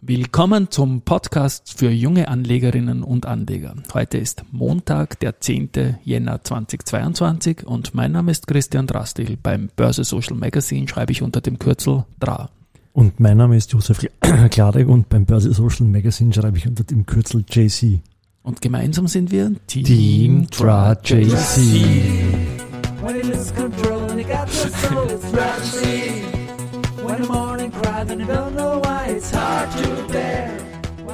Willkommen zum Podcast für junge Anlegerinnen und Anleger. Heute ist Montag, der 10. Jänner 2022 und mein Name ist Christian Drastil. Beim Börse Social Magazine schreibe ich unter dem Kürzel DRA. Und mein Name ist Josef Kladek und beim Börse Social Magazine schreibe ich unter dem Kürzel JC. Und gemeinsam sind wir Team, Team DRA JC.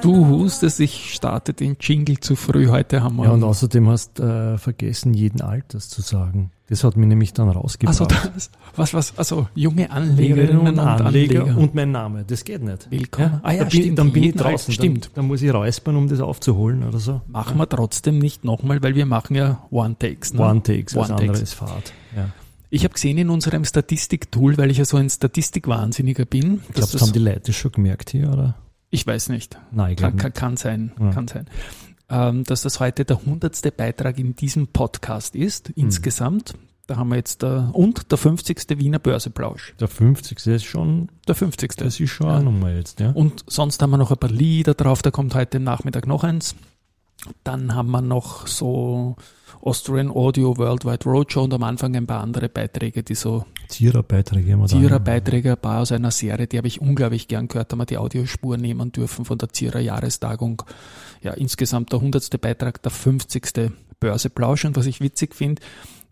Du hustest, ich starte den Jingle zu früh. Heute haben wir. Ja, und außerdem hast äh, vergessen, jeden Alters zu sagen. Das hat mich nämlich dann rausgebracht. Also das, was, was, also junge Anlegerinnen und, und Anleger. Anleger. Und mein Name, das geht nicht. Willkommen. Ja? Ah ja, da stimmt. Bin, dann bin ich draußen. Stimmt. Dann, dann, muss ich räuspern, um das aufzuholen oder so. Machen ja. wir trotzdem nicht nochmal, weil wir machen ja One-Takes. Ne? One-Takes, One was anderes Fahrt. Ja. Ich habe gesehen in unserem Statistik-Tool, weil ich ja so ein Statistikwahnsinniger bin. Ich glaube, das haben die Leute schon gemerkt hier, oder? Ich weiß nicht. Nein, ich kann, kann, kann sein, ja. kann sein. Ähm, dass das heute der hundertste Beitrag in diesem Podcast ist, mhm. insgesamt. Da haben wir jetzt der, und der 50. Wiener Börseplausch. Der 50. ist schon. Der 50. Das ist schon ja. Nummer jetzt, ja. Und sonst haben wir noch ein paar Lieder drauf, da kommt heute Nachmittag noch eins. Dann haben wir noch so Austrian Audio Worldwide Roadshow und am Anfang ein paar andere Beiträge, die so Zierer-Beiträge haben wir Zierer-Beiträge, ein paar aus einer Serie, die habe ich unglaublich gern gehört, haben wir die Audiospur nehmen dürfen von der Zierer Jahrestagung. Ja, insgesamt der hundertste Beitrag, der 50. Börseplausch und was ich witzig finde,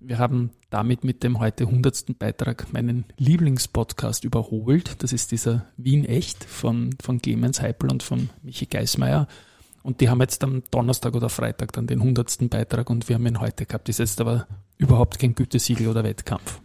wir haben damit mit dem heute hundertsten Beitrag meinen Lieblingspodcast überholt. Das ist dieser Wien Echt von, von Clemens Heipel und von Michi Geismeier. Und die haben jetzt am Donnerstag oder Freitag dann den hundertsten Beitrag und wir haben ihn heute gehabt. Das ist jetzt aber überhaupt kein Gütesiegel oder Wettkampf.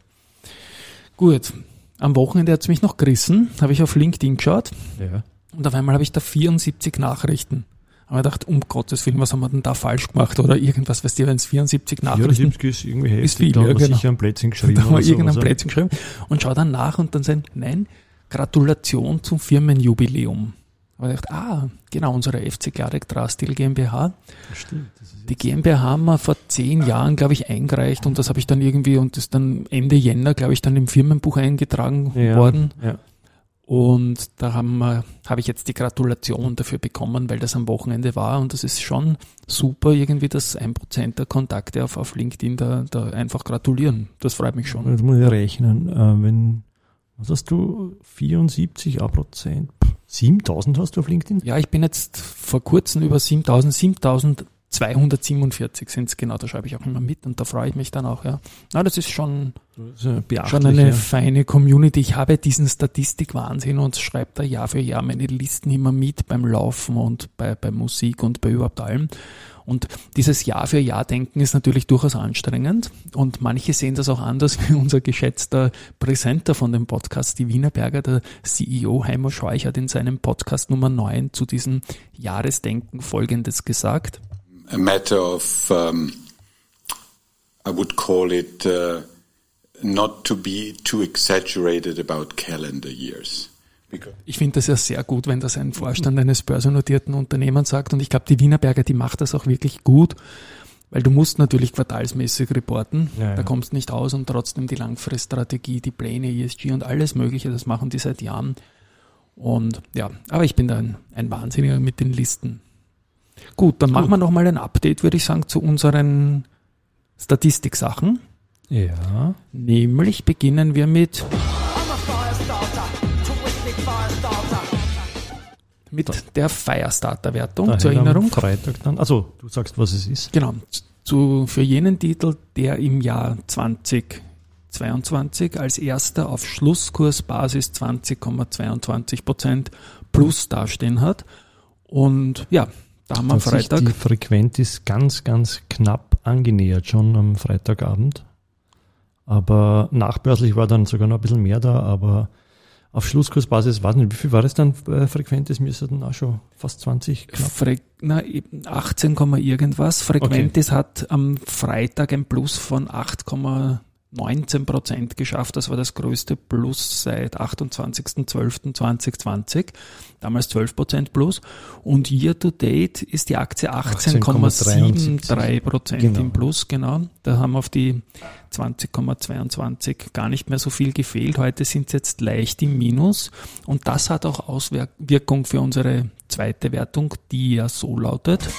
Gut, am Wochenende hat es mich noch gerissen, habe ich auf LinkedIn geschaut. Ja. Und auf einmal habe ich da 74 Nachrichten. Aber ich dachte, um Gottes Willen, was haben wir denn da falsch gemacht oder irgendwas, weißt du, wenn es 74 Nachrichten 74 ist irgendwie heftig, ist viel, da ja, genau. sicher ein Plätzchen geschrieben. Da haben wir irgendein so, Plätzchen geschrieben und schau dann nach und dann sagen, nein, Gratulation zum Firmenjubiläum. Aber ich dachte, ah, genau, unsere FC Klarek Drastil GmbH. Stimmt. Die GmbH haben wir vor zehn Jahren, glaube ich, eingereicht und das habe ich dann irgendwie und das dann Ende Jänner, glaube ich, dann im Firmenbuch eingetragen ja, worden. Ja. Und da habe ich jetzt die Gratulation dafür bekommen, weil das am Wochenende war und das ist schon super, irgendwie, dass ein Prozent der Kontakte auf, auf LinkedIn da, da einfach gratulieren. Das freut mich schon. Das muss ich rechnen. Äh, wenn, was hast du, 74 Prozent? 7000 hast du auf LinkedIn? Ja, ich bin jetzt vor kurzem über 7000, 7247 sind es genau, da schreibe ich auch immer mit und da freue ich mich dann auch, ja. Na, das ist schon, das ist schon eine ja. feine Community. Ich habe diesen Statistikwahnsinn und schreibe da Jahr für Jahr meine Listen immer mit beim Laufen und bei, bei Musik und bei überhaupt allem. Und dieses Jahr für Jahr denken ist natürlich durchaus anstrengend und manche sehen das auch anders wie unser geschätzter Präsenter von dem Podcast, die Wienerberger, der CEO Heimo Scheuch hat in seinem Podcast Nummer 9 zu diesem Jahresdenken Folgendes gesagt. A matter of, um, I would call it, uh, not to be too exaggerated about calendar years. Ich finde das ja sehr gut, wenn das ein Vorstand eines börsennotierten Unternehmens sagt. Und ich glaube, die Wienerberger, die macht das auch wirklich gut, weil du musst natürlich quartalsmäßig reporten. Ja, ja. Da kommst nicht aus und trotzdem die Langfriststrategie, die Pläne, ESG und alles Mögliche, das machen die seit Jahren. Und ja, aber ich bin da ein, ein Wahnsinniger mit den Listen. Gut, dann gut. machen wir nochmal ein Update, würde ich sagen, zu unseren Statistiksachen. Ja. Nämlich beginnen wir mit mit so. der Firestarter-Wertung zur Erinnerung. Freitag dann. Also, du sagst, was es ist. Genau. Zu, für jenen Titel, der im Jahr 2022 als erster auf Schlusskursbasis 20,22 Prozent plus dastehen hat. Und ja, da haben wir am Freitag. Die Frequenz ist ganz, ganz knapp angenähert schon am Freitagabend. Aber nachbörslich war dann sogar noch ein bisschen mehr da, aber auf Schlusskursbasis, weiß nicht, wie viel war das dann äh, frequent? Das müsste dann auch schon fast 20 knapp. Fre na, 18, irgendwas. Frequentes okay. hat am Freitag ein Plus von 8,9 19 Prozent geschafft. Das war das größte Plus seit 28.12.2020. Damals 12 Prozent Plus. Und year to date ist die Aktie 18,73 Prozent genau. im Plus, genau. Da haben auf die 20,22 gar nicht mehr so viel gefehlt. Heute sind es jetzt leicht im Minus. Und das hat auch Auswirkung für unsere zweite Wertung, die ja so lautet.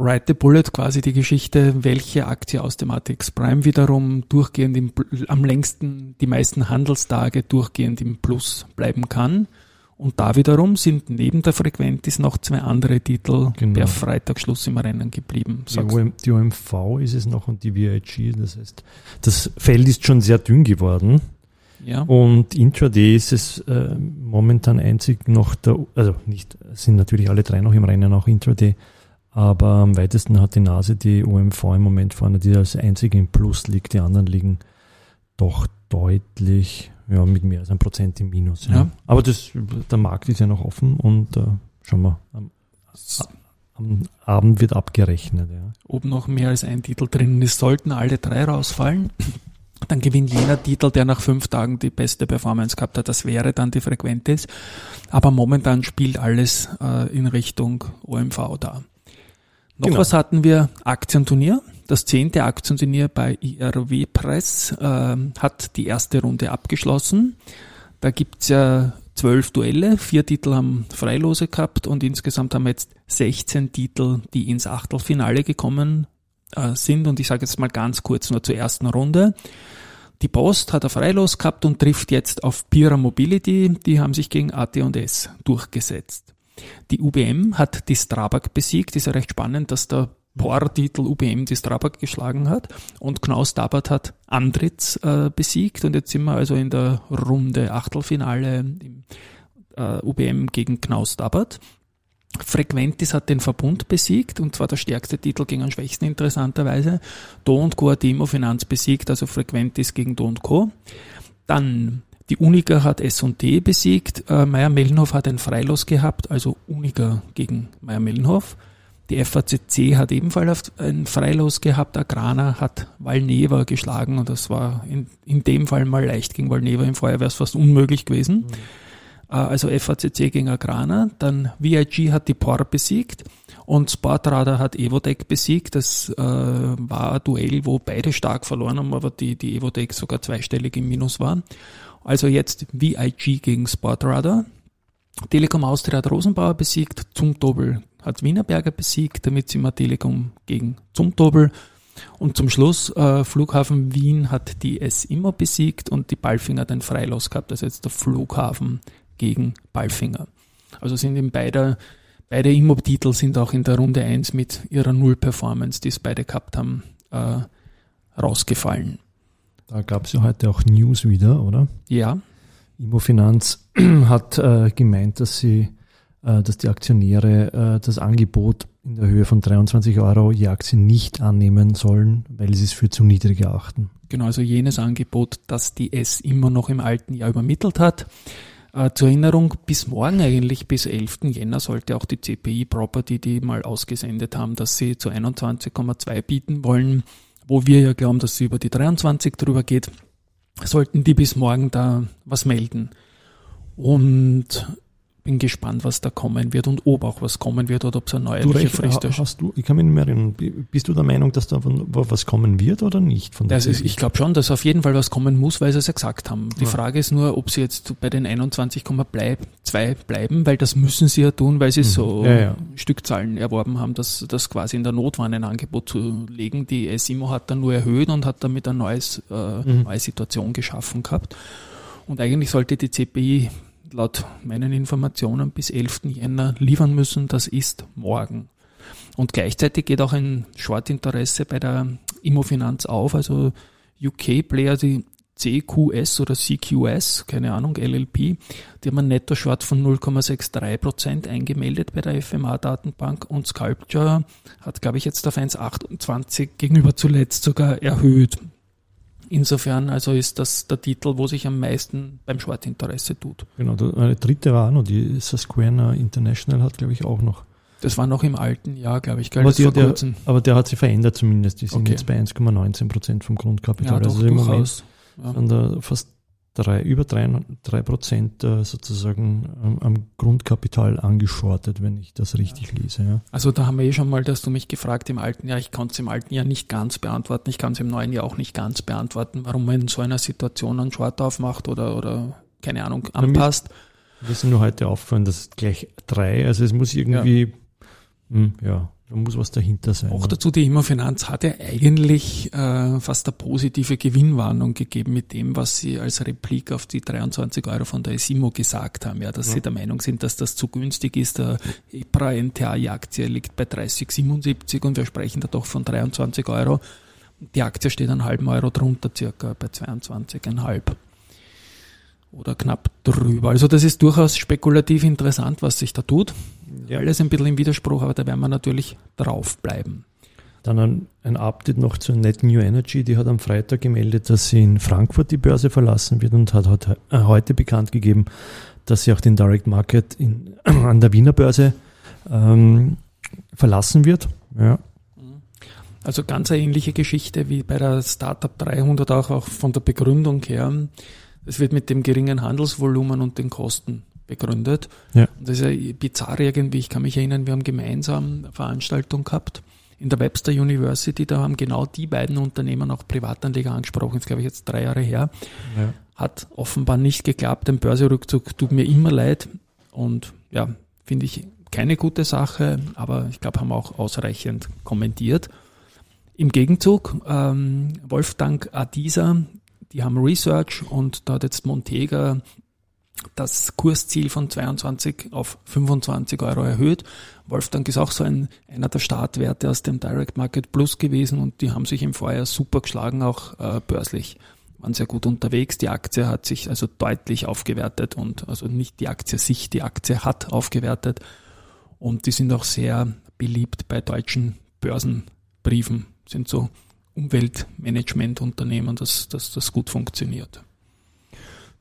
Ride the Bullet quasi die Geschichte, welche Aktie aus dem ATX Prime wiederum durchgehend im, am längsten die meisten Handelstage durchgehend im Plus bleiben kann. Und da wiederum sind neben der Frequentis noch zwei andere Titel genau. per Freitagsschluss im Rennen geblieben. Die, OM, die, OMV ist es noch und die VIG. Das heißt, das Feld ist schon sehr dünn geworden. Ja. Und Intraday ist es äh, momentan einzig noch der, also nicht, sind natürlich alle drei noch im Rennen, auch Intraday. Aber am weitesten hat die Nase die OMV im Moment vorne, die als einzige im Plus liegt. Die anderen liegen doch deutlich, ja, mit mehr als ein Prozent im Minus. Ja. ja. Aber das, der Markt ist ja noch offen und äh, schauen wir, am, am Abend wird abgerechnet. Ja. Ob noch mehr als ein Titel drin ist, sollten alle drei rausfallen. Dann gewinnt jener Titel, der nach fünf Tagen die beste Performance gehabt hat. Das wäre dann die Frequentis. Aber momentan spielt alles äh, in Richtung OMV da. Noch genau. was hatten wir? Aktienturnier. Das zehnte Aktienturnier bei IRW Press äh, hat die erste Runde abgeschlossen. Da gibt's ja zwölf Duelle, vier Titel haben Freilose gehabt und insgesamt haben wir jetzt 16 Titel, die ins Achtelfinale gekommen äh, sind. Und ich sage jetzt mal ganz kurz nur zur ersten Runde. Die Post hat er Freilos gehabt und trifft jetzt auf Pira Mobility. Die haben sich gegen AT&S durchgesetzt. Die UBM hat die Strabag besiegt. Ist ja recht spannend, dass der POR-Titel UBM die Strabag geschlagen hat und Knaus Dabert hat Andritz äh, besiegt und jetzt sind wir also in der Runde Achtelfinale äh, UBM gegen Knaus Dabert. Frequentis hat den Verbund besiegt und zwar der stärkste Titel gegen den schwächsten interessanterweise. Do und Co. hat Finanz besiegt, also Frequentis gegen Do und Co. Dann die Uniga hat S&T besiegt, äh, Meier-Mellenhof hat ein Freilos gehabt, also Uniga gegen Meier-Mellenhof. Die FACC hat ebenfalls ein Freilos gehabt, Agrana hat Valneva geschlagen und das war in, in dem Fall mal leicht gegen Valneva, im Vorjahr wäre es fast unmöglich gewesen. Mhm. Äh, also FACC gegen Agrana, dann VIG hat die POR besiegt und Sportradar hat Evotec besiegt. Das äh, war ein Duell, wo beide stark verloren haben, aber die, die Evotec sogar zweistellig im Minus waren. Also jetzt VIG gegen Sportradar. Telekom Austria hat Rosenbauer besiegt, Zumtobel hat Wienerberger besiegt, damit sind wir Telekom gegen Zumtobel. Und zum Schluss, äh, Flughafen Wien hat die S immer besiegt und die Balfinger den Freilos gehabt, also jetzt der Flughafen gegen Balfinger. Also sind in beide, beide Immo-Titel sind auch in der Runde 1 mit ihrer Null-Performance, die es beide gehabt haben, äh, rausgefallen. Da gab es ja heute auch News wieder, oder? Ja. Immofinanz hat äh, gemeint, dass sie, äh, dass die Aktionäre äh, das Angebot in der Höhe von 23 Euro je Aktie nicht annehmen sollen, weil sie es für zu niedrig erachten. Genau, also jenes Angebot, das die S immer noch im alten Jahr übermittelt hat. Äh, zur Erinnerung, bis morgen eigentlich, bis 11. Jänner sollte auch die CPI Property, die mal ausgesendet haben, dass sie zu 21,2 bieten wollen, wo wir ja glauben, dass sie über die 23 drüber geht, sollten die bis morgen da was melden. Und bin gespannt, was da kommen wird und ob auch was kommen wird oder ob es eine neue Frist ist. Hast du, ich kann mich nicht mehr erinnern, bist du der Meinung, dass da was kommen wird oder nicht? Von also ich glaube schon, dass auf jeden Fall was kommen muss, weil sie es ja gesagt haben. Die ja. Frage ist nur, ob sie jetzt bei den 21,2 bleiben, weil das müssen sie ja tun, weil sie mhm. so ja, ja. Stückzahlen erworben haben, dass das quasi in der Not war, ein Angebot zu legen. Die SIMO hat dann nur erhöht und hat damit eine neues, äh, mhm. neue Situation geschaffen gehabt. Und eigentlich sollte die CPI laut meinen Informationen bis 11. Jänner liefern müssen. Das ist morgen. Und gleichzeitig geht auch ein Short-Interesse bei der Immofinanz auf, also UK-Player, die CQS oder CQS, keine Ahnung, LLP, die haben einen Netto-Short von 0,63% eingemeldet bei der FMA-Datenbank und Sculpture hat, glaube ich, jetzt auf 1,28 gegenüber zuletzt sogar erhöht. Insofern also ist das der Titel, wo sich am meisten beim Short-Interesse tut. Genau, der dritte war noch, die Susquehanna International hat, glaube ich, auch noch Das war noch im alten Jahr, glaube ich, gell? Aber, der, kurzem. aber der hat sich verändert zumindest. Die sind Okay. jetzt bei 1,19 Prozent vom Grundkapital. Ja, doch, also im Moment durchaus. Ja. sind da fast drei, über drei, drei Prozent äh, sozusagen am, am Grundkapital angeschortet, wenn ich das richtig lese. Ja. Also da haben wir eh schon mal, dass du mich gefragt im alten Jahr. Ich konnte es im alten Jahr nicht ganz beantworten. Ich kann es im neuen Jahr auch nicht ganz beantworten, warum man in so einer Situation einen Short aufmacht oder, oder keine Ahnung, anpasst. Mir ist nur heute aufgefallen, dass gleich drei, also es muss irgendwie, hm, ja, da muss was dahinter sein. Auch dazu, die Immofinanz hat ja eigentlich äh, fast eine positive Gewinnwarnung gegeben mit dem, was sie als Replik auf die 23 Euro von der Esimo gesagt haben, ja, dass Ja. sie der Meinung sind, dass das zu günstig ist. Der EPRA NTA-Aktie liegt bei 30,77 und wir sprechen da doch von 23 Euro. Die Aktie steht einen halben Euro drunter, circa bei 22,5 oder knapp drüber. Also das ist durchaus spekulativ interessant, was sich da tut. Ja. Alles ein bisschen im Widerspruch, aber da werden wir natürlich draufbleiben. Dann ein, ein Update noch zu Net New Energy. Die hat am Freitag gemeldet, dass sie in Frankfurt die Börse verlassen wird und hat heute, äh, heute bekannt gegeben, dass sie auch den Direct Market in, an der Wiener Börse ähm, verlassen wird. Ja. Also ganz eine ähnliche Geschichte wie bei der Startup 300 auch, auch von der Begründung her. Es wird mit dem geringen Handelsvolumen und den Kosten begründet. Ja. Und das ist ja bizarr irgendwie. Ich kann mich erinnern, wir haben gemeinsam eine Veranstaltung gehabt in der Webster University. Da haben genau die beiden Unternehmen auch Privatanleger angesprochen. Das ist, glaube ich, jetzt drei Jahre her. ja. Hat offenbar nicht geklappt. Ein Börserückzug tut mir immer leid. Und ja, finde ich keine gute Sache, aber ich glaube, haben auch ausreichend kommentiert. Im Gegenzug, ähm, Wolfgang Adisa, die haben Research und da hat jetzt Montega das Kursziel von 22 auf 25 Euro erhöht. Wolfgang ist auch so ein, einer der Startwerte aus dem Direct Market Plus gewesen und die haben sich im Vorjahr super geschlagen, auch äh, börslich. Waren sehr gut unterwegs. Die Aktie hat sich also deutlich aufgewertet und also nicht die Aktie sich, die Aktie hat aufgewertet. Und die sind auch sehr beliebt bei deutschen Börsenbriefen. Sind so Umweltmanagementunternehmen, dass, dass das gut funktioniert.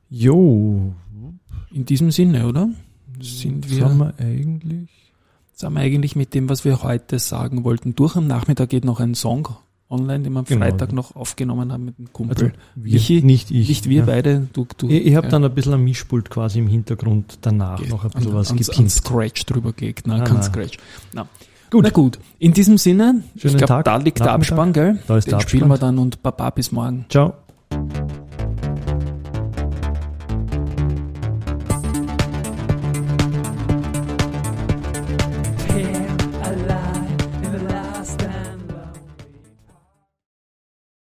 Jo, In diesem Sinne, oder? Sind was haben wir, wir eigentlich? sind wir eigentlich mit dem, was wir heute sagen wollten, durch. Am Nachmittag geht noch ein Song online, den wir am Genau. Freitag noch aufgenommen haben mit dem Kumpel. Also wir, Michi, nicht ich. Nicht wir ja. beide, du, du. Ich, ich habe ja, dann ein bisschen ein Mischpult quasi im Hintergrund danach noch ein bisschen an, was an, an gepinnt. Scratch drüber gelegt. Nein, Ah, kein nein. Scratch. Na. Gut. Na gut, in diesem Sinne, ich Schönen glaube, Tag, da liegt der. Abspann, gell? Da ist Den der spielen wir Abspann. dann und Baba bis morgen. Ciao.